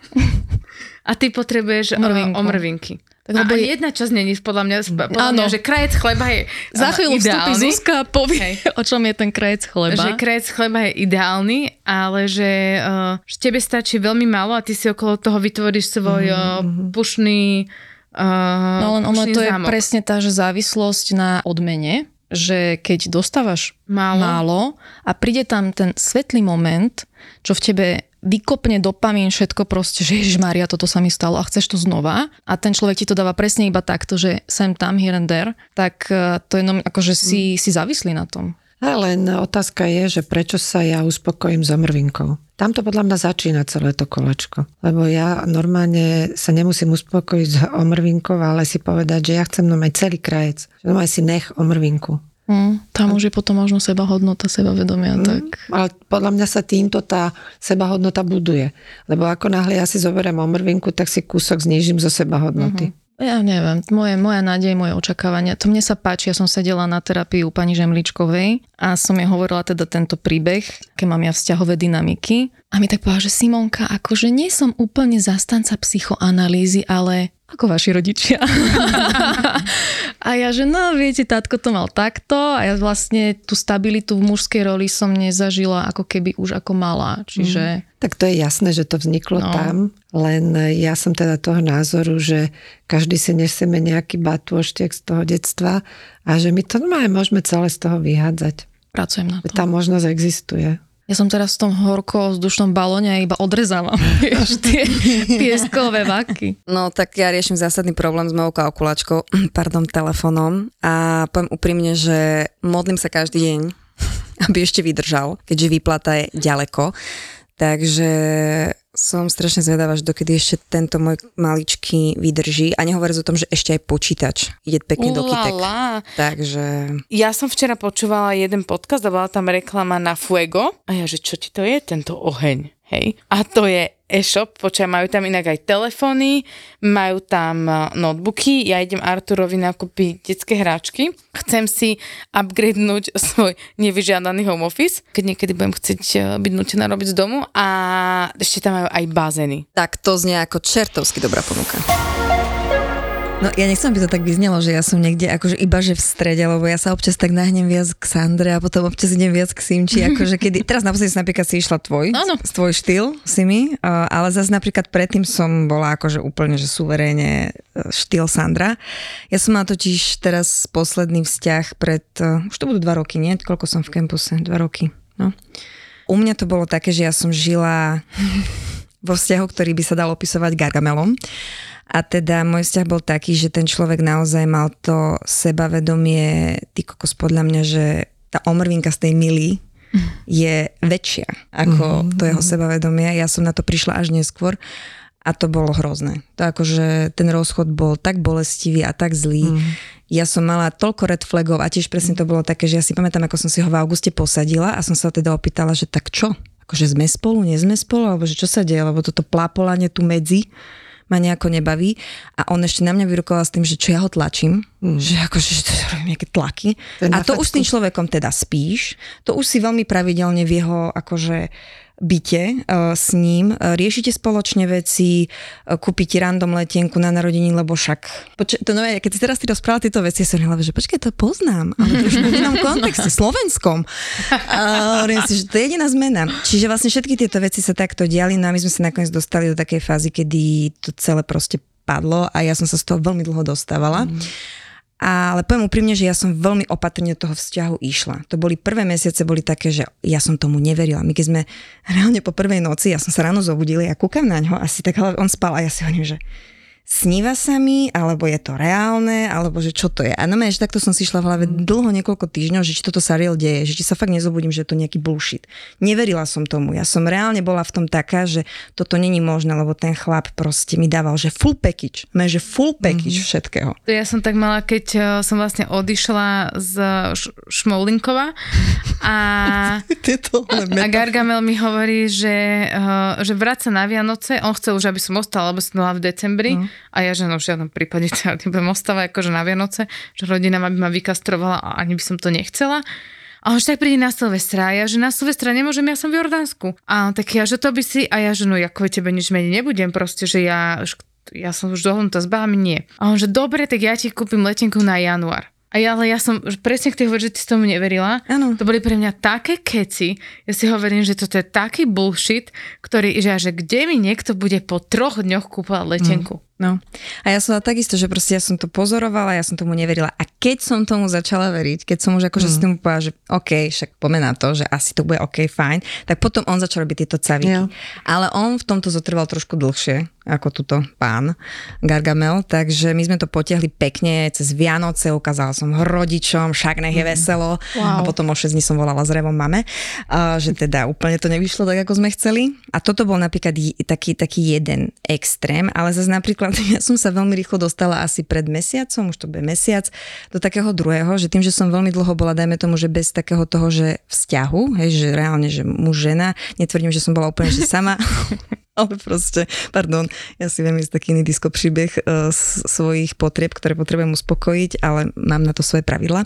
a ty potrebuješ Omrvinku. omrvinky. omrvinky. Lebo a je... jedna časť není podľa mňa, podľa mňa, že krajec chleba je Za chvíľu vstúpi Zuzka a povie, Hej. o čom je ten krajec chleba. Že krajec chleba je ideálny, ale že, uh, že tebe stačí veľmi málo a ty si okolo toho vytvoríš svoj mm-hmm. pušný uh, No len ono to zámok. je presne tá, že závislosť na odmene, že keď dostávaš málo. málo a príde tam ten svetlý moment, čo v tebe vykopne dopamín všetko proste, že Ježiš Maria, toto sa mi stalo a chceš to znova a ten človek ti to dáva presne iba takto, že sem tam, here and there, tak eh, to jenom akože si, mm. si závislí na tom. Len otázka je, že prečo sa ja uspokojím s omrvinkou. Tam to podľa mňa začína celé to kolečko. Lebo ja normálne sa nemusím uspokojiť s omrvinkou, ale si povedať, že ja chcem mať celý krajec. Že aj si nech omrvinku. Mm, tam už je potom možno sebahodnota, sebavedomia. Mm, tak. Ale podľa mňa sa týmto tá sebahodnota buduje. Lebo ako náhle ja si zoberiem omrvinku, tak si kúsok znížim zo sebahodnoty. Mm-hmm. Ja neviem, moje, moja nádej, moje očakávania, to mne sa páči, ja som sedela na terapii u pani Žemličkovej a som jej hovorila teda tento príbeh, keď mám ja vzťahové dynamiky. A mi tak povedala, že Simonka, akože nie som úplne zastanca psychoanalýzy, ale ako vaši rodičia. a ja, že no, viete, tátko to mal takto a ja vlastne tú stabilitu v mužskej roli som nezažila ako keby už ako malá, čiže... Mm. Tak to je jasné, že to vzniklo no. tam, len ja som teda toho názoru, že každý si nesieme nejaký batôštek z toho detstva a že my to môžeme celé z toho vyhádzať. Pracujem na to. Tá možnosť existuje. Ja som teraz v tom horko vzdušnom balóne a iba odrezávam vieš, tie pieskové vaky. No tak ja riešim zásadný problém s mojou kalkulačkou, pardon, telefónom a poviem úprimne, že modlím sa každý deň, aby ešte vydržal, keďže výplata je ďaleko. Takže som strašne zvedavá, že dokedy ešte tento môj maličký vydrží. A nehovoriť o tom, že ešte aj počítač ide pekne Ulala. do kytek. Takže... Ja som včera počúvala jeden podcast a bola tam reklama na Fuego. A ja, že čo ti to je, tento oheň? Hej. A to je e-shop, počkaj, majú tam inak aj telefóny, majú tam notebooky, ja idem Arturovi nakúpiť detské hráčky, chcem si upgradenúť svoj nevyžiadaný home office, keď niekedy budem chcieť e, byť nutená robiť z domu a ešte tam majú aj bazény. Tak to znie ako čertovsky dobrá ponuka. No ja nechcem, aby to tak vyznelo, že ja som niekde akože iba že v strede, lebo ja sa občas tak nahnem viac k Sandre a potom občas idem viac k Simči, akože kedy, teraz naposledy napríklad si išla tvoj, ano. tvoj štýl, si mi, ale zase napríklad predtým som bola akože úplne, že suverénne e, štýl Sandra. Ja som mala totiž teraz posledný vzťah pred, e, už to budú dva roky, nie? Koľko som v kampuse? Dva roky, no. U mňa to bolo také, že ja som žila vo vzťahu, ktorý by sa dal opisovať gargamelom. A teda môj vzťah bol taký, že ten človek naozaj mal to sebavedomie, ty kokos podľa mňa, že tá omrvinka z tej mily je väčšia ako mm-hmm. to jeho sebavedomie. Ja som na to prišla až neskôr a to bolo hrozné. To akože ten rozchod bol tak bolestivý a tak zlý. Mm. Ja som mala toľko red flagov a tiež presne to bolo také, že ja si pamätám, ako som si ho v auguste posadila a som sa teda opýtala, že tak čo? Akože sme spolu, nie sme spolu, alebo že čo sa deje, lebo toto plápolanie tu medzi ma nejako nebaví a on ešte na mňa vyrukoval s tým, že čo ja ho tlačím, mm. že akože že to robím nejaké tlaky. Ten a to už s tým človekom teda spíš, to už si veľmi pravidelne v jeho akože byte uh, s ním, uh, riešite spoločne veci, uh, kúpite random letenku na narodení, lebo však... Poč- to nové, keď si teraz ty rozprával tieto veci, ja som hľadala, že počkaj, to poznám, ale to už v inom kontexte, slovenskom. A uh, si, že to je jediná zmena. Čiže vlastne všetky tieto veci sa takto diali, no a my sme sa nakoniec dostali do takej fázy, kedy to celé proste padlo a ja som sa z toho veľmi dlho dostávala. Mm. Ale poviem úprimne, že ja som veľmi opatrne do toho vzťahu išla. To boli prvé mesiace, boli také, že ja som tomu neverila. My keď sme reálne po prvej noci, ja som sa ráno zobudila, ja kúkam na ňo, asi tak, ale on spal a ja si hovorím, že sníva sa mi, alebo je to reálne, alebo že čo to je. A na mňa, že takto som si šla v hlave dlho niekoľko týždňov, že či toto sa real deje, že či sa fakt nezobudím, že je to nejaký bullshit. Neverila som tomu. Ja som reálne bola v tom taká, že toto není možné, lebo ten chlap proste mi dával, že full package. Mé, že full package mm-hmm. všetkého. Ja som tak mala, keď eh, som vlastne odišla z Šmoulinkova a, a Gargamel mi hovorí, že, eh, že vráca na Vianoce, on chce už, aby som ostala, lebo som v decembri. Mm a ja, že no v žiadnom prípade ja nebudem ostávať akože na Vianoce, že rodina by ma vykastrovala a ani by som to nechcela. A už tak príde na Silvestra a ja, že na Silvestra nemôžem, ja som v Jordánsku. A tak ja, že to by si, a ja, že no ako tebe nič menej nebudem, proste, že ja ja som už dohodnutá s bámi, nie. A on, že dobre, tak ja ti kúpim letenku na január. A ja, ale ja som presne k tej že ty si tomu neverila. Ano. To boli pre mňa také keci. Ja si hovorím, že toto je taký bullshit, ktorý, že, že kde mi niekto bude po troch dňoch kúpovať letenku. Mm. No. A ja som takisto, že proste ja som to pozorovala, ja som tomu neverila. A keď som tomu začala veriť, keď som už akože mm. s tým povedala, že OK, však pomená to, že asi to bude OK, fajn, tak potom on začal robiť tieto caviky. Ja. Ale on v tomto zotrval trošku dlhšie ako tuto pán Gargamel, takže my sme to potiahli pekne cez Vianoce, ukázala som ho rodičom, však nech je mhm. veselo wow. a potom o 6 dní som volala s revom mame, že teda úplne to nevyšlo tak, ako sme chceli. A toto bol napríklad taký, taký jeden extrém, ale zase napríklad ja som sa veľmi rýchlo dostala asi pred mesiacom, už to bude mesiac, do takého druhého, že tým, že som veľmi dlho bola, dajme tomu, že bez takého toho, že vzťahu, hej, že reálne, že muž, žena, netvrdím, že som bola úplne, že sama, ale proste, pardon, ja si viem ísť taký iný disko príbeh uh, svojich potrieb, ktoré potrebujem uspokojiť, ale mám na to svoje pravidla.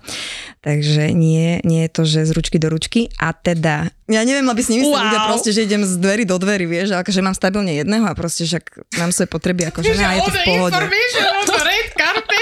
Takže nie, nie je to, že z ručky do ručky. A teda, ja neviem, aby si nemysleli wow. ľudia proste, že idem z dverí do dverí, vieš, ale že mám stabilne jedného a proste však mám svoje potreby ako žena a je to v pohode.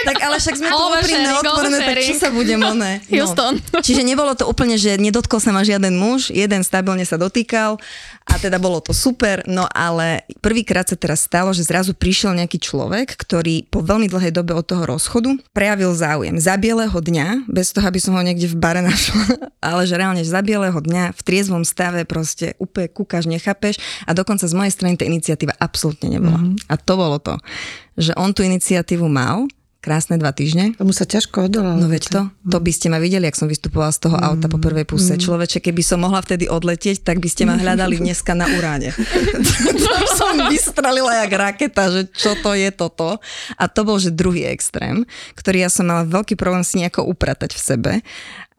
tak ale však sme tu úprimne otvorené, tak čo sa budem oné? No. Houston. Čiže nebolo to úplne, že nedotkol sa ma žiaden muž, jeden stabilne sa dotýkal a teda bolo to super, no ale prvýkrát sa teraz stalo, že zrazu prišiel nejaký človek, ktorý po veľmi dlhej dobe od toho rozchodu prejavil záujem. Za bieleho dňa, bez toho, aby som ho niekde v bare našla, ale že reálne za bieleho dňa v triezvom stave proste úplne kúkaš, nechápeš a dokonca z mojej strany tá iniciatíva absolútne nebola. Mm-hmm. A to bolo to, že on tú iniciatívu mal, krásne dva týždne. Tomu sa ťažko odolalo. No veď to, to by ste ma videli, ak som vystupovala z toho mm. auta po prvej puse. Mm. Človeče, keby som mohla vtedy odletieť, tak by ste ma hľadali dneska na uráne. to som vystrelila jak raketa, že čo to je toto. A to bol, že druhý extrém, ktorý ja som mala veľký problém si nejako upratať v sebe.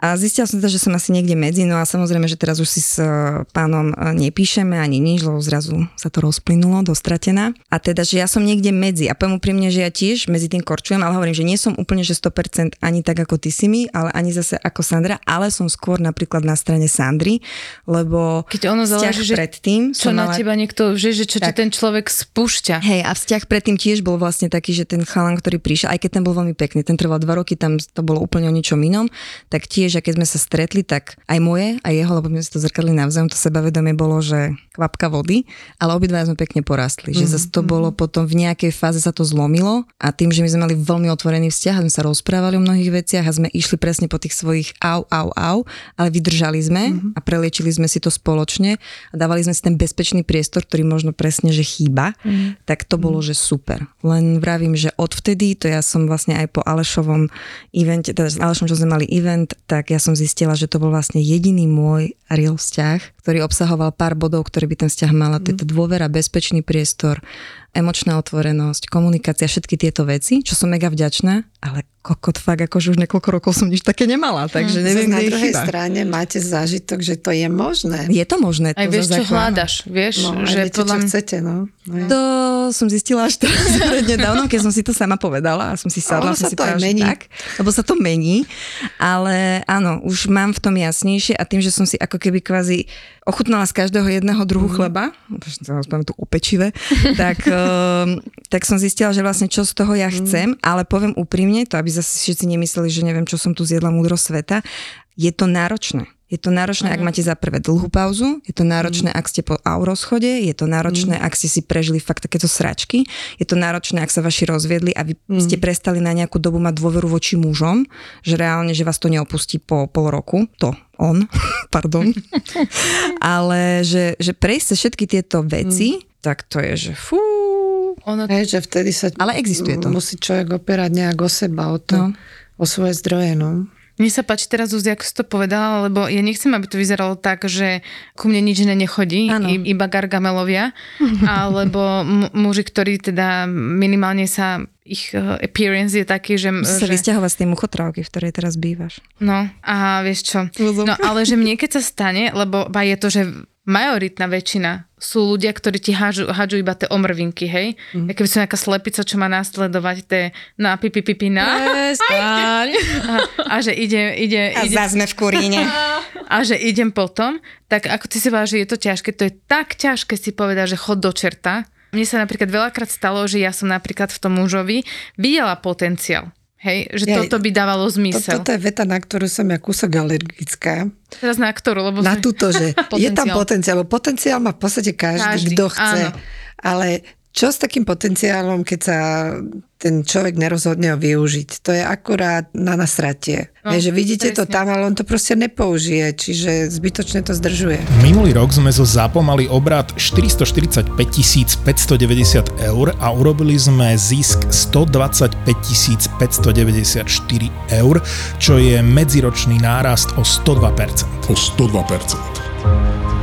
A zistila som teda, že som asi niekde medzi, no a samozrejme, že teraz už si s e, pánom e, nepíšeme ani nič, lebo zrazu sa to rozplynulo, dostratená. A teda, že ja som niekde medzi. A poviem úprimne, že ja tiež medzi tým korčujem, ale hovorím, že nie som úplne, že 100% ani tak ako ty si mi, ale ani zase ako Sandra, ale som skôr napríklad na strane Sandry, lebo Keď ono záleží, že predtým čo na mala... teba niekto, že, že čo tak. ten človek spúšťa. Hej, a vzťah predtým tiež bol vlastne taký, že ten chalan, ktorý prišiel, aj keď ten bol veľmi pekný, ten trval dva roky, tam to bolo úplne o ničom inom, tak tiež že keď sme sa stretli, tak aj moje, aj jeho, lebo sme si to zrkadli navzájom, to sebavedomie bolo, že kvapka vody, ale obidva sme pekne porastli. Mm-hmm. Že zase to mhm. bolo potom v nejakej fáze sa to zlomilo a tým, že my sme mali veľmi otvorený vzťah a sme sa rozprávali o mnohých veciach a sme išli presne po tých svojich au, au, au, ale vydržali sme mm-hmm. a preliečili sme si to spoločne a dávali sme si ten bezpečný priestor, ktorý možno presne, že chýba, mm-hmm. tak to bolo, že super. Len vravím, že odvtedy, to ja som vlastne aj po Alešovom evente, teda s Alešom, čo sme mali event, tak ja som zistila, že to bol vlastne jediný môj real vzťah, ktorý obsahoval pár bodov, ktoré by ten vzťah mal. Mm. To dôvera, bezpečný priestor, emočná otvorenosť, komunikácia, všetky tieto veci, čo som mega vďačná, ale kokot fakt, akože už niekoľko rokov som nič také nemala, takže hm. neviem, Na druhej chyba. strane máte zážitok, že to je možné. Je to možné. Aj to vieš, čo hľadaš, vieš, no, že viete, podľa... čo chcete, no. no ja. To som zistila až teraz nedávno, keď som si to sama povedala a som si sadla. Ono sa si to aj mení. Tak, lebo sa to mení, ale áno, už mám v tom jasnejšie a tým, že som si ako keby kvázi ochutnala z každého jedného druhu mm. chleba, tu opečivé, tak, uh, tak som zistila, že vlastne čo z toho ja mhm. chcem, mm. ale poviem úprimne, to aby zase všetci nemysleli, že neviem, čo som tu zjedla múdro sveta, je to náročné. Je to náročné, mm. ak máte za prvé dlhú pauzu, je to náročné, mm. ak ste po rozchode, je to náročné, mm. ak ste si prežili fakt takéto sračky, je to náročné, ak sa vaši rozviedli a vy mm. ste prestali na nejakú dobu mať dôveru voči mužom, že reálne, že vás to neopustí po pol roku, to on, pardon, ale že, že prejsť všetky tieto veci, mm. tak to je, že fú, ono... Hej, že vtedy sa Ale existuje to. musí človek opierať nejak o seba, o to, no. o svoje zdroje, no. Mne sa páči teraz, Zuzi, ako si to povedala, lebo ja nechcem, aby to vyzeralo tak, že ku mne nič nechodí, ano. iba gargamelovia, alebo muži, ktorí teda minimálne sa ich uh, appearance je taký, že... Musíš sa že... vysťahovať z tej muchotrávky, v ktorej teraz bývaš. No a vieš čo, no ale že mne keď sa stane, lebo je to, že majoritná väčšina sú ľudia, ktorí ti hádžu, hádžu iba tie omrvinky, hej? Mm. Ja keby som nejaká slepica, čo má následovať tie na pipi pipi na. A, a, že ide, ide, a ide. A sme v kuríne. A že idem potom, tak ako ty si povedal, že je to ťažké, to je tak ťažké si povedať, že chod do čerta, Mne sa napríklad veľakrát stalo, že ja som napríklad v tom mužovi videla potenciál. Hej, že ja, toto by dávalo zmysel. To, toto je veta, na ktorú som ja kúsok alergická. Teraz na ktorú? Lebo na túto, že je tam potenciál. Potenciál má v podstate každý, každý kto chce. Áno. Ale čo s takým potenciálom, keď sa ten človek nerozhodne ho využiť? To je akurát na nasratie. No, je, že vidíte presne. to tam, ale on to proste nepoužije, čiže zbytočne to zdržuje. Minulý rok sme zo ZAPO mali obrad 445 590 eur a urobili sme zisk 125 594 eur, čo je medziročný nárast o 102%. O 102%.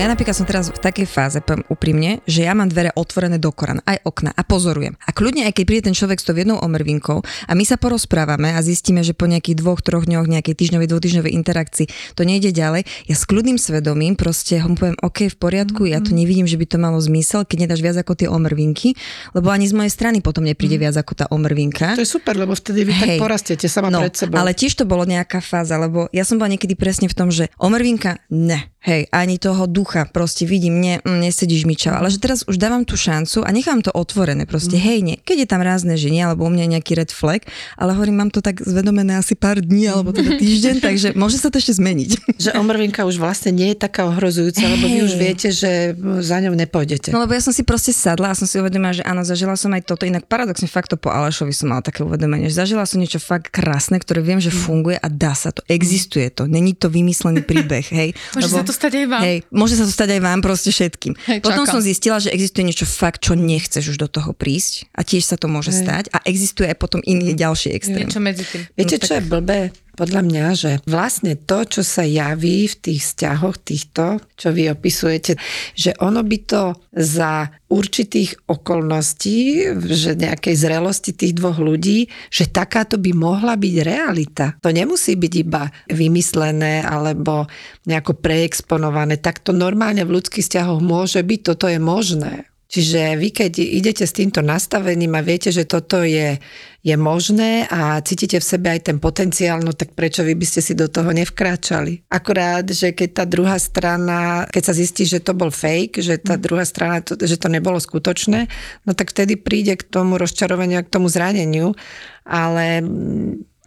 ja napríklad som teraz v takej fáze, poviem úprimne, že ja mám dvere otvorené do Korán, aj okna a pozorujem. A kľudne, aj keď príde ten človek s tou jednou omrvinkou a my sa porozprávame a zistíme, že po nejakých dvoch, troch dňoch, nejakej týždňovej, dvojtýždňovej interakcii to nejde ďalej, ja s kľudným svedomím proste ho poviem, OK, v poriadku, ja to mhm. nevidím, že by to malo zmysel, keď nedáš viac ako tie omrvinky, lebo ani z mojej strany potom nepríde mhm. viac ako tá omrvinka. To je super, lebo vtedy vy Hej. tak porastiete sama no, pred sebou. Ale tiež to bolo nejaká fáza, lebo ja som bola niekedy presne v tom, že omrvinka, ne, hej, ani toho ducha, proste vidím, ne, mm, nesedíš mi čau, ale že teraz už dávam tú šancu a nechám to otvorené, proste mm. hej, nie, keď je tam rázne, že nie, alebo u mňa nejaký red flag, ale hovorím, mám to tak zvedomené asi pár dní, alebo teda týždeň, takže môže sa to ešte zmeniť. Že omrvinka už vlastne nie je taká ohrozujúca, lebo vy už viete, že za ňou nepôjdete. No lebo ja som si proste sadla a som si uvedomila, že áno, zažila som aj toto, inak paradoxne fakt to po Alešovi som mala také uvedomenie, že zažila som niečo fakt krásne, ktoré viem, že mm. funguje a dá sa to, existuje to, není to vymyslený príbeh, hej. Lebo, to stať aj vám. Hej, môže sa to stať aj vám, proste všetkým. Hej, Potom som zistila, že existuje niečo fakt, čo nechceš už do toho prísť a tiež sa to môže Hej. stať a existuje aj potom iný ďalší extrém. Niečo medzi tým. Viete, no, čo tak... je blbé? Podľa mňa, že vlastne to, čo sa javí v tých vzťahoch týchto, čo vy opisujete, že ono by to za určitých okolností, že nejakej zrelosti tých dvoch ľudí, že takáto by mohla byť realita. To nemusí byť iba vymyslené alebo nejako preexponované. Tak to normálne v ľudských vzťahoch môže byť, toto je možné. Čiže vy, keď idete s týmto nastavením a viete, že toto je, je možné a cítite v sebe aj ten potenciál, no tak prečo vy by ste si do toho nevkráčali? Akurát, že keď tá druhá strana, keď sa zistí, že to bol fake, že tá mm. druhá strana, to, že to nebolo skutočné, no tak vtedy príde k tomu rozčarovaniu a k tomu zraneniu. Ale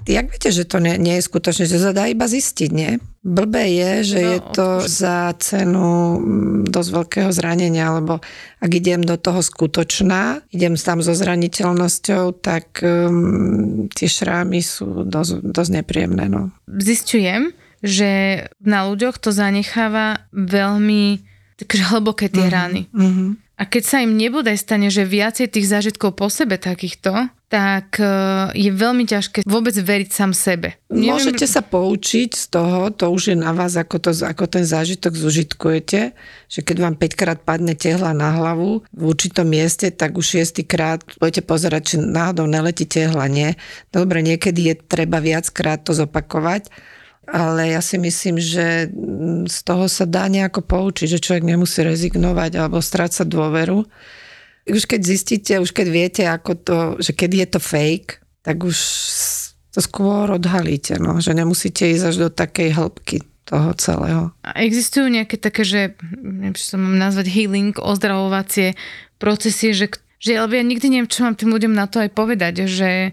Jak viete, že to nie, nie je skutočné, že sa dá iba zistiť, nie? Blbé je, že no, je to za cenu mm, dosť veľkého zranenia, lebo ak idem do toho skutočná, idem tam so zraniteľnosťou, tak um, tie šrámy sú dosť, dosť nepríjemné. No. Zistujem, že na ľuďoch to zanecháva veľmi takže hlboké tie uh-huh, rany. Uh-huh. A keď sa im nebodaj stane, že viacej tých zážitkov po sebe takýchto, tak e, je veľmi ťažké vôbec veriť sám sebe. Neviem... Môžete sa poučiť z toho, to už je na vás, ako, to, ako ten zážitok zužitkujete, že keď vám 5 krát padne tehla na hlavu v určitom mieste, tak už 6 krát budete pozerať, či náhodou neletí tehla, nie. Dobre, niekedy je treba viackrát to zopakovať, ale ja si myslím, že z toho sa dá nejako poučiť, že človek nemusí rezignovať alebo strácať dôveru už keď zistíte, už keď viete, ako to, že kedy je to fake, tak už to skôr odhalíte, no, že nemusíte ísť až do takej hĺbky toho celého. A existujú nejaké také, že neviem, čo sa mám nazvať healing, ozdravovacie procesy, že, že ja nikdy neviem, čo mám tým ľuďom na to aj povedať, že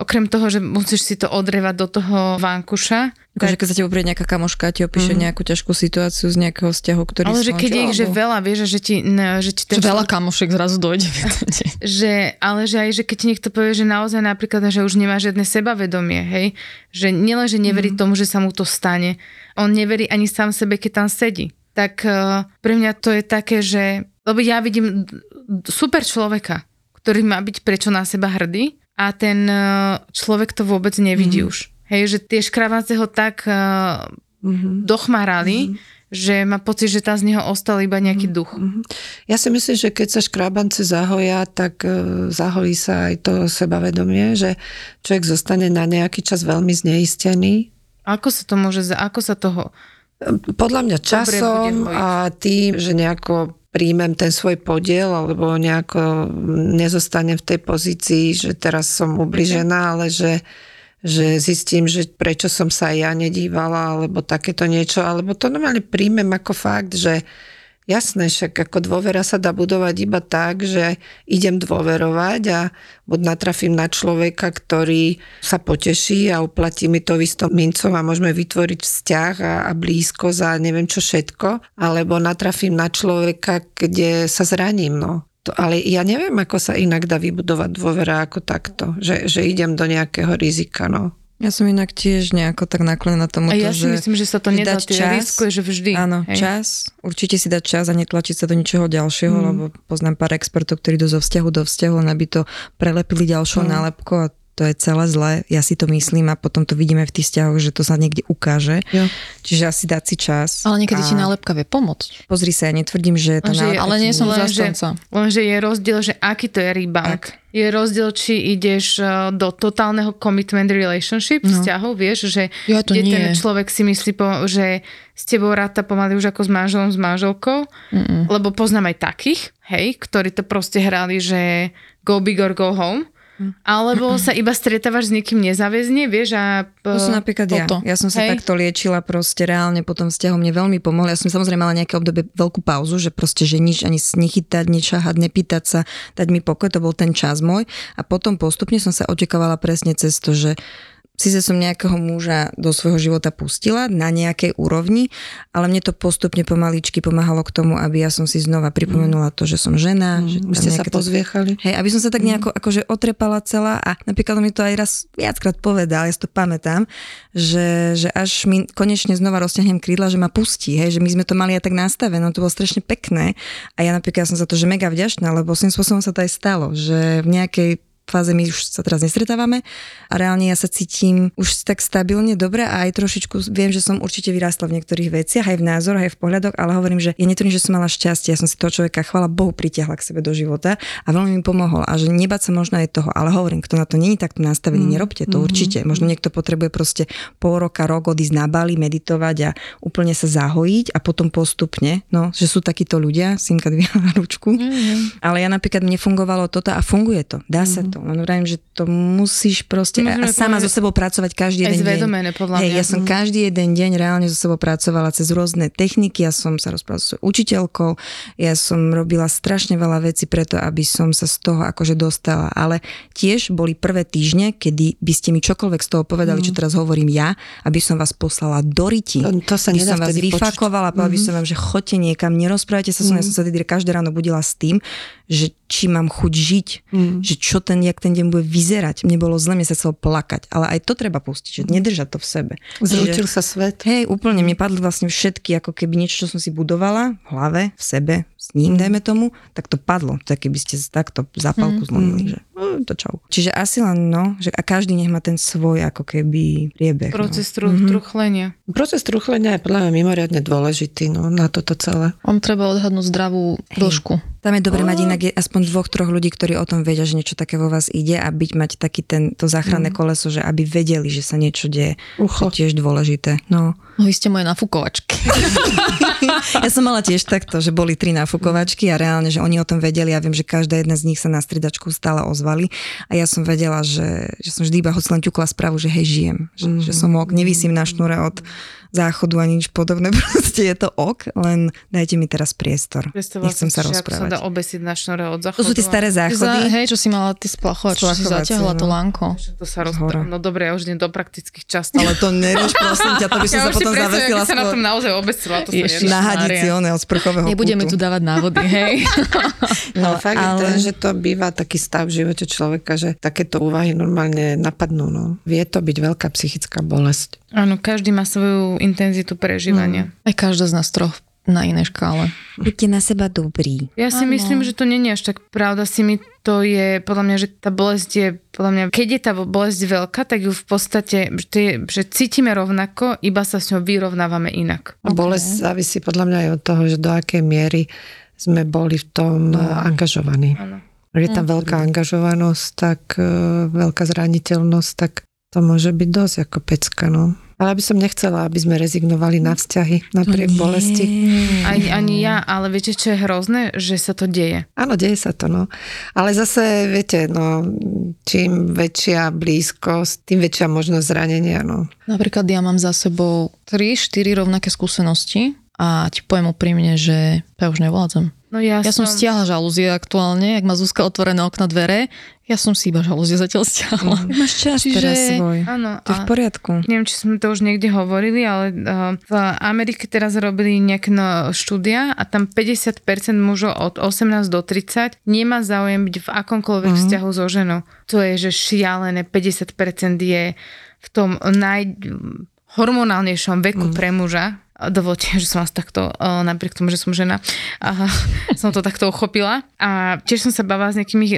okrem toho, že musíš si to odrevať do toho vánkuša. Takže keď sa ti oprie nejaká kamoška, ti opíše mm. nejakú ťažkú situáciu z nejakého vzťahu, ktorý Ale že keď je ich, že veľa, vieš, že ti... Ne, že ti ten že veľa kamošek zrazu dojde. že, ale že aj, že keď ti niekto povie, že naozaj napríklad, že už nemá žiadne sebavedomie, hej, že nielen, že neverí mm. tomu, že sa mu to stane, on neverí ani sám sebe, keď tam sedí. Tak uh, pre mňa to je také, že... Lebo ja vidím super človeka, ktorý má byť prečo na seba hrdý, a ten e, človek to vôbec nevidí mm-hmm. už. Hej, že tie škraváce ho tak uh, mm-hmm. dochmarali, mm-hmm. že má pocit, že tam z neho ostal iba nejaký mhm. duch. Mm-hmm. Ja si myslím, že keď sa škrabance zahoja, tak uh, zahojí sa aj to sebavedomie, že človek zostane na nejaký čas veľmi zneistený. Ako sa to môže, ako sa toho podľa mňa časom a tým, že nejako príjmem ten svoj podiel alebo nejako nezostanem v tej pozícii, že teraz som ubližená, ale že, že zistím, že prečo som sa ja nedívala alebo takéto niečo, alebo to normálne príjmem ako fakt, že Jasné, však ako dôvera sa dá budovať iba tak, že idem dôverovať a buď natrafím na človeka, ktorý sa poteší a uplatí mi to istom mincom a môžeme vytvoriť vzťah a, a blízko za neviem čo všetko, alebo natrafím na človeka, kde sa zraním. No. To, ale ja neviem, ako sa inak dá vybudovať dôvera ako takto, že, že idem do nejakého rizika. No. Ja som inak tiež nejako tak naklonená tomu, a ja si že myslím, že sa to nedá, ty čas, riskuješ vždy. Áno, hej. čas, určite si dať čas a netlačiť sa do ničoho ďalšieho, mm. lebo poznám pár expertov, ktorí idú zo vzťahu do vzťahu, aby to prelepili ďalšou mm. nálepkou a to je celé zlé, ja si to myslím a potom to vidíme v tých vzťahoch, že to sa niekde ukáže. Jo. Čiže asi dať si čas. Ale niekedy a... ti nálepka vie pomôcť. Pozri sa, ja netvrdím, že tá nálepka... Ale nie som len, že, lenže je rozdiel, že aký to je rebound. Tak. Je rozdiel, či ideš e, do totálneho commitment relationship no. vzťahov, vieš, že ja to nie. ten človek si myslí, po, že s tebou ráta pomaly už ako s manželom, s manželkou, Mm-mm. lebo poznám aj takých, hej, ktorí to proste hrali, že go big or go home alebo sa iba stretávaš s niekým nezáväzne, vieš a... To som napríklad toto. ja. Ja som sa Hej. takto liečila proste reálne po tom vzťahu, mne veľmi pomohlo. Ja som samozrejme mala nejaké obdobie veľkú pauzu, že proste, že nič ani nechytať, nečahať, nepýtať sa, dať mi pokoj, to bol ten čas môj. A potom postupne som sa očakávala presne cez to, že Sice som nejakého muža do svojho života pustila na nejakej úrovni, ale mne to postupne pomaličky pomáhalo k tomu, aby ja som si znova pripomenula to, že som žena. Mm, že ste sa pozviechali. Hej, aby som sa tak mm. nejako mm. akože otrepala celá a napríklad mi to aj raz viackrát povedal, ja si to pamätám, že, že až mi konečne znova rozťahnem krídla, že ma pustí, hej, že my sme to mali aj tak nastavené, no to bolo strašne pekné a ja napríklad som za to, že mega vďačná, lebo svojím spôsobom sa to aj stalo, že v nejakej fáze my už sa teraz nestretávame a reálne ja sa cítim už tak stabilne dobre a aj trošičku viem, že som určite vyrástla v niektorých veciach, aj v názoroch, aj v pohľadoch, ale hovorím, že ja netvrdím, že som mala šťastie, ja som si toho človeka, chvala Bohu, pritiahla k sebe do života a veľmi mi pomohol a že nebať sa možno aj toho, ale hovorím, kto na to není takto nastavený, mm. nerobte to mm-hmm. určite. Možno niekto potrebuje proste pol roka, rok odísť na Bali, meditovať a úplne sa zahojiť a potom postupne, no, že sú takíto ľudia, synka dvíhala ručku, mm-hmm. ale ja napríklad mne fungovalo toto a funguje to, dá mm-hmm. sa to len vrajím, že to musíš proste a, a sama so sebou pracovať každý jeden deň. podľa mňa. Hej, ja som mm. každý jeden deň reálne so sebou pracovala cez rôzne techniky, ja som sa rozprávala s učiteľkou, ja som robila strašne veľa vecí preto, aby som sa z toho akože dostala, ale tiež boli prvé týždne, kedy by ste mi čokoľvek z toho povedali, mm. čo teraz hovorím ja, aby som vás poslala do riti. To, to sa by som vás vyfakovala, povedala by som vám, že chodte niekam, nerozprávajte sa mm. som, ja som sa tedy každé ráno budila s tým, že či mám chuť žiť, mm. že čo ten, jak ten deň bude vyzerať. Mne bolo zle, mne sa chcelo plakať, ale aj to treba pustiť, že nedržať to v sebe. Zrútil že, sa svet. Hej, úplne, mne padli vlastne všetky, ako keby niečo, čo som si budovala v hlave, v sebe, s ním, mm. dajme tomu, tak to padlo. Tak keby ste takto zapalku mm. zlomili, mm. že no, to čau. Čiže asi len, no, že a každý nech má ten svoj, ako keby priebeh. Proces no. tru, mm-hmm. truchlenia. Proces truchlenia je podľa mňa mimoriadne dôležitý, no, na toto celé. On treba odhadnúť zdravú dĺžku. Tam je dobre mať inak aspoň dvoch, troch ľudí, ktorí o tom vedia, že niečo také vo vás ide a byť mať taký ten, to záchranné mm. koleso, že aby vedeli, že sa niečo deje. Ucho. To tiež dôležité. No. No ste moje nafukovačky. ja som mala tiež takto, že boli tri nafukovačky a reálne, že oni o tom vedeli. Ja viem, že každá jedna z nich sa na stridačku stále ozvali a ja som vedela, že, že som vždy iba hoď len ťukla správu, že hej, žijem. Že, mm. že som ok, nevysím na šnúre od záchodu a nič podobné. Proste je to ok, len dajte mi teraz priestor. Nechcem sa rozprávať. Ako sa dá obesiť na šnore od záchodu. To sú tie staré záchody. Za, hej, čo si mala ty splachovač, čo si zatiahla no. to lánko. To sa rozpráva. No dobre, ja už idem do praktických častí. Ale to nerieš, prosím ťa, to by som ja sa potom zavesila. Ja sa na tom naozaj obesila, to si one od sprchového Nebudeme tu dávať návody, hej. no, no fakt ale... je ten, že to býva taký stav v živote človeka, že takéto úvahy normálne napadnú. No. Vie to byť veľká psychická bolesť. Áno, každý má svoju intenzitu prežívania. Mm. Aj každá z nás troch na inej škále. Buďte na seba dobrí. Ja si ano. myslím, že to není až tak pravda si mi to je podľa mňa, že tá bolesť je, podľa mňa, keď je tá bolesť veľká, tak ju v podstate, že, že cítime rovnako, iba sa s ňou vyrovnávame inak. Okay. Bolesť závisí podľa mňa aj od toho, že do akej miery sme boli v tom no. angažovaní. Ano. Ak je tam veľká angažovanosť, tak uh, veľká zraniteľnosť, tak to môže byť dosť ako pecka, no. Ale aby som nechcela, aby sme rezignovali na vzťahy napriek bolesti. Ani, ani ja, ale viete, čo je hrozné? Že sa to deje. Áno, deje sa to, no. Ale zase, viete, no, čím väčšia blízkosť, tým väčšia možnosť zranenia, no. Napríklad ja mám za sebou 3-4 rovnaké skúsenosti a ti poviem úprimne, že ja už nevládzem. No ja, ja som, som stiahla žalúzie aktuálne, ak má Zuzka otvorené okno dvere, ja som si iba žalúzie zatiaľ stiahla. Mm. Máš čas Čiže, teraz svoj. Áno. To je v poriadku. Neviem, či sme to už niekde hovorili, ale uh, v Amerike teraz robili nejaké no, štúdia a tam 50% mužov od 18 do 30 nemá záujem byť v akomkoľvek mm. vzťahu so ženou. To je, že šialené, 50% je v tom najhormonálnejšom veku mm. pre muža Dovolte, že som vás takto, napriek tomu, že som žena, som to takto uchopila. A tiež som sa bavila s nejakými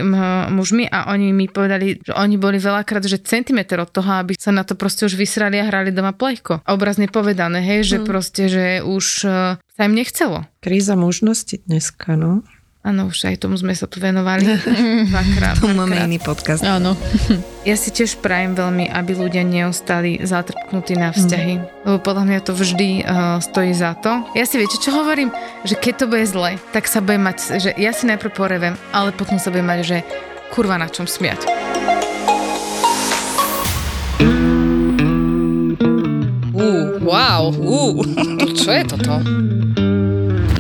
mužmi a oni mi povedali, že oni boli veľakrát, že centimetr od toho, aby sa na to proste už vysrali a hrali doma plejko. Obrazne povedané, hej, že mm. proste, že už e, sa im nechcelo. Kríza možnosti dneska, no. Áno, už aj tomu sme sa tu venovali dvakrát. Tu máme iný podcast. Áno. ja si tiež prajem veľmi, aby ľudia neostali zatrpnutí na vzťahy. Mm. Lebo podľa mňa to vždy uh, stojí za to. Ja si viete, čo hovorím? Že keď to bude zle, tak sa bude mať, že ja si najprv porevem, ale potom sa bude mať, že kurva na čom smiať. Uh, wow, uh, čo je toto?